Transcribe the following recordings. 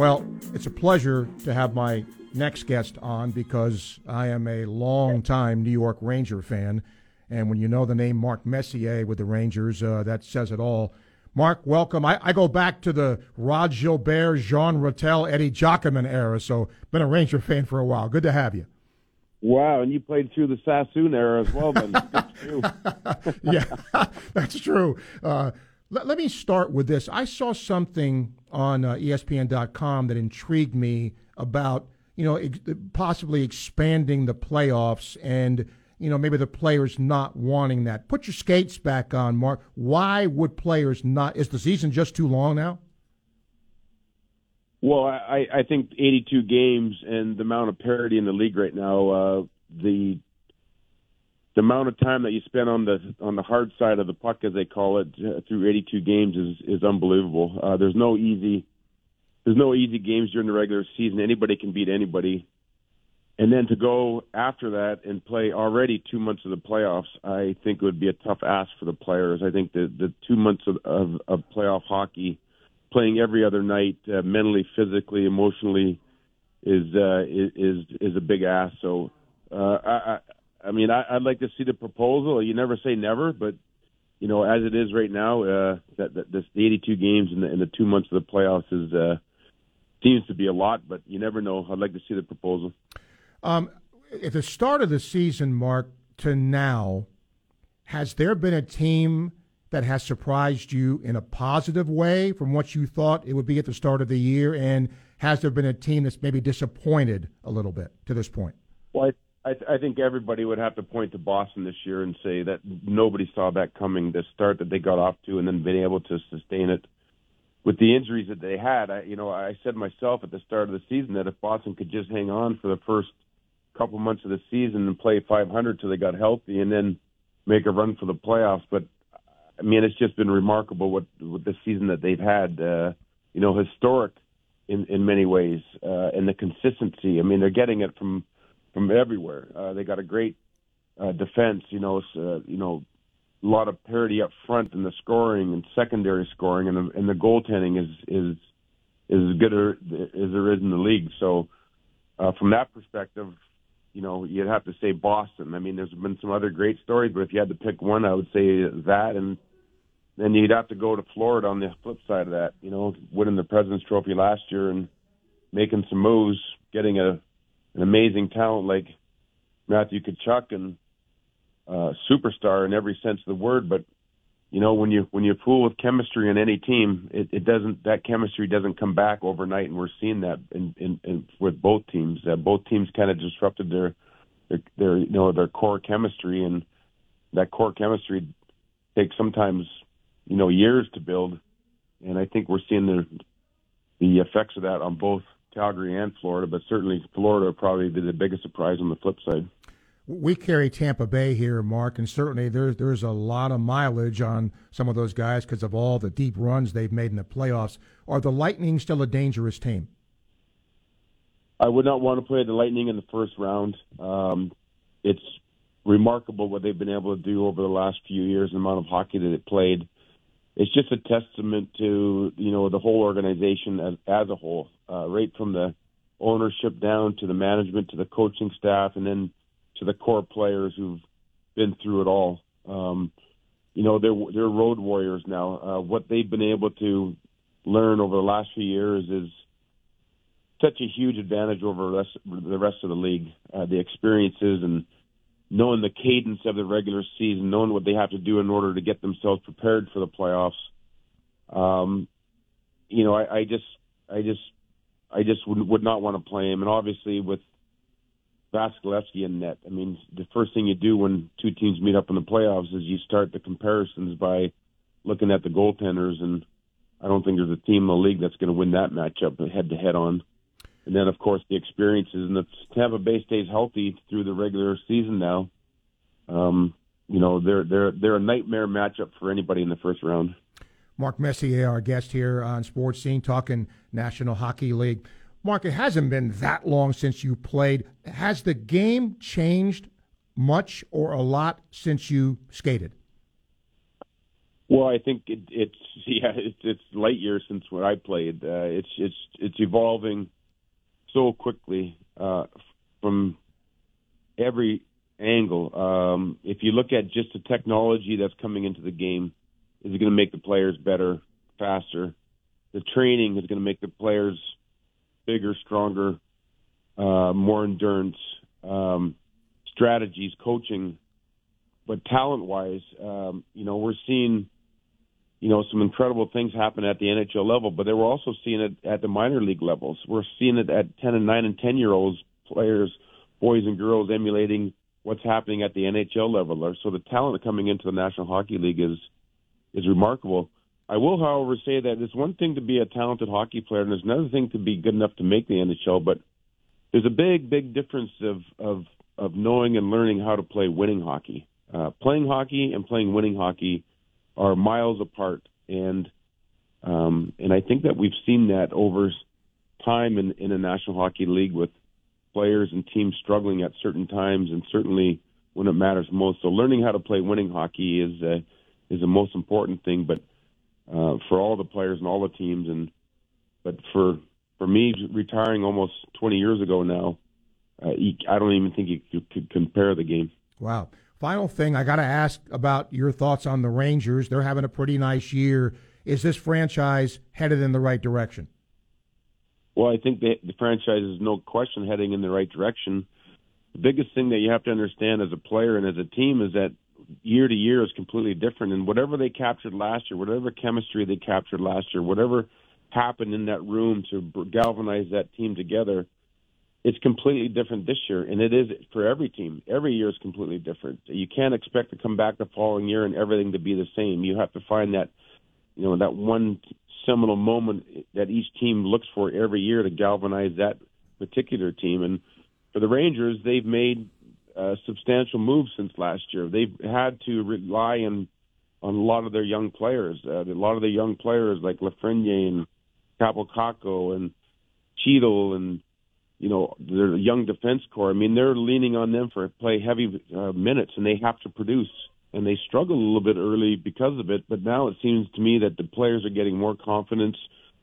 Well, it's a pleasure to have my next guest on because I am a long-time New York Ranger fan. And when you know the name Mark Messier with the Rangers, uh, that says it all. Mark, welcome. I, I, go back to the Rod Gilbert, Jean Ratelle, Eddie Giacomin era, so been a Ranger fan for a while. Good to have you. Wow, and you played through the Sassoon era as well, then. That's true. Yeah, that's true. Uh, let, let, me start with this. I saw something on uh, ESPN.com that intrigued me about you know ex- possibly expanding the playoffs and you know maybe the players not wanting that. Put your skates back on, Mark. Why would players not? Is the season just too long now? Well, I, I think 82 games and the amount of parity in the league right now, uh, the the amount of time that you spend on the on the hard side of the puck, as they call it, through 82 games is is unbelievable. Uh, there's no easy there's no easy games during the regular season. Anybody can beat anybody, and then to go after that and play already two months of the playoffs, I think it would be a tough ask for the players. I think the the two months of of, of playoff hockey playing every other night, uh, mentally, physically, emotionally, is uh, is is a big ask. So, uh, I, I mean, I, I'd like to see the proposal. You never say never, but you know, as it is right now, uh, that, that this the 82 games and the, and the two months of the playoffs is uh, seems to be a lot, but you never know. I'd like to see the proposal. Um, at the start of the season, Mark, to now, has there been a team that has surprised you in a positive way from what you thought it would be at the start of the year? And has there been a team that's maybe disappointed a little bit to this point? Well, I, I think everybody would have to point to Boston this year and say that nobody saw that coming. The start that they got off to, and then being able to sustain it with the injuries that they had. I, you know, I said myself at the start of the season that if Boston could just hang on for the first couple months of the season and play 500 till they got healthy, and then make a run for the playoffs, but I mean, it's just been remarkable what, what the season that they've had. Uh, you know, historic in in many ways, uh, and the consistency. I mean, they're getting it from from everywhere. Uh, they got a great uh, defense. You know, uh, you know, a lot of parity up front in the scoring and secondary scoring, and the, and the goaltending is is is as good as there is in the league. So, uh, from that perspective, you know, you'd have to say Boston. I mean, there's been some other great stories, but if you had to pick one, I would say that, and then you'd have to go to Florida on the flip side of that. You know, winning the President's Trophy last year and making some moves, getting a an amazing talent like Matthew Tkachuk and uh, superstar in every sense of the word. But you know, when you when you fool with chemistry in any team, it, it doesn't that chemistry doesn't come back overnight, and we're seeing that in, in, in with both teams. Uh, both teams kind of disrupted their, their their you know their core chemistry, and that core chemistry takes sometimes you know years to build, and I think we're seeing the the effects of that on both Calgary and Florida, but certainly Florida probably be the biggest surprise on the flip side. We carry Tampa Bay here, Mark, and certainly there's there's a lot of mileage on some of those guys because of all the deep runs they've made in the playoffs. Are the Lightning still a dangerous team? I would not want to play the Lightning in the first round. Um, it's remarkable what they've been able to do over the last few years, the amount of hockey that they played it's just a testament to you know the whole organization as as a whole, uh, right from the ownership down to the management to the coaching staff, and then to the core players who've been through it all. Um, you know they're they're road warriors now. Uh, what they've been able to learn over the last few years is such a huge advantage over the rest, the rest of the league. Uh, the experiences and knowing the cadence of the regular season, knowing what they have to do in order to get themselves prepared for the playoffs. Um, you know, I, I just, I just, I just would, would not want to play him. And obviously, with Vasilevskiy in net, I mean, the first thing you do when two teams meet up in the playoffs is you start the comparisons by looking at the goaltenders, and I don't think there's a team in the league that's going to win that matchup head to head on and then of course the experiences. And if Tampa Bay stays healthy through the regular season now, um, you know they're they're they're a nightmare matchup for anybody in the first round. Mark Messier, our guest here on Sports Scene, talking National Hockey League. Mark, it hasn't been that long since you played. Has the game changed much or a lot since you skated? Well, I think it, it's yeah, it's, it's light years since when I played. Uh, it's it's it's evolving so quickly uh, from every angle. Um, if you look at just the technology that's coming into the game, is it going to make the players better, faster? The training is going to make the players bigger, stronger, uh, more endurance, um, strategies, coaching. But talent-wise, um, you know, we're seeing you know, some incredible things happen at the NHL level, but they were also seeing it at the minor league levels. We're seeing it at 10 and 9 and 10 year olds, players, boys and girls emulating what's happening at the NHL level. So the talent coming into the National Hockey League is is remarkable. I will, however, say that it's one thing to be a talented hockey player, and it's another thing to be good enough to make the NHL. But there's a big, big difference of of of knowing and learning how to play winning hockey. Uh, playing hockey and playing winning hockey are miles apart, and um, and I think that we've seen that over time in, in the National Hockey League with players and teams struggling at certain times, and certainly when it matters most. So learning how to play winning hockey is is the most important thing. But uh, for all the players and all the teams, and but for for me, retiring almost 20 years ago now, uh, I don't even think you could compare the game. Wow. Final thing, I got to ask about your thoughts on the Rangers. They're having a pretty nice year. Is this franchise headed in the right direction? Well, I think the, the franchise is no question heading in the right direction. The biggest thing that you have to understand as a player and as a team is that year to year is completely different. And whatever they captured last year, whatever chemistry they captured last year, whatever happened in that room to galvanize that team together – it's completely different this year, and it is for every team. Every year is completely different. You can't expect to come back the following year and everything to be the same. You have to find that, you know, that one seminal moment that each team looks for every year to galvanize that particular team. And for the Rangers, they've made uh, substantial moves since last year. They've had to rely on on a lot of their young players. Uh, a lot of the young players like Lafreniere and Kaapo Kakko and Chytil and you know, their young defense core. I mean, they're leaning on them for play heavy uh, minutes, and they have to produce. And they struggle a little bit early because of it, but now it seems to me that the players are getting more confidence.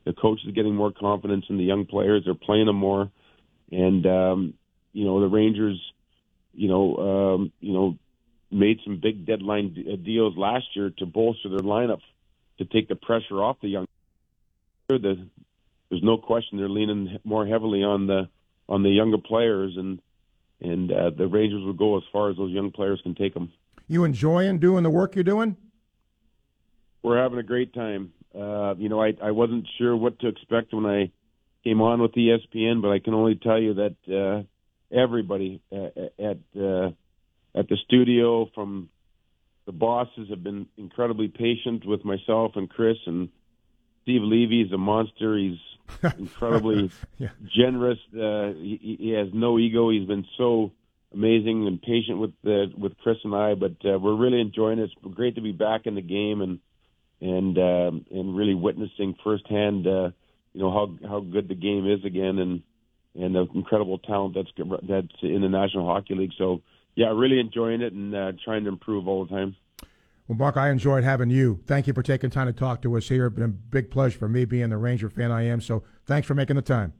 The coach is getting more confidence in the young players. They're playing them more, and um, you know the Rangers, you know, um, you know, made some big deadline uh, deals last year to bolster their lineup to take the pressure off the young. The, there's no question they're leaning more heavily on the on the younger players, and and uh, the Rangers will go as far as those young players can take them. You enjoying doing the work you're doing? We're having a great time. Uh, you know, I I wasn't sure what to expect when I came on with ESPN, but I can only tell you that uh, everybody uh, at uh, at the studio, from the bosses, have been incredibly patient with myself and Chris and Steve Levy is a monster. He's incredibly yeah. generous. Uh, he, he has no ego. He's been so amazing and patient with uh, with Chris and I. But uh, we're really enjoying it. It's great to be back in the game and and uh, and really witnessing firsthand, uh, you know how how good the game is again and and the incredible talent that's that's in the National Hockey League. So yeah, really enjoying it and uh, trying to improve all the time. Well, Mark, I enjoyed having you. Thank you for taking time to talk to us here. It's been a big pleasure for me being the Ranger fan I am. So thanks for making the time.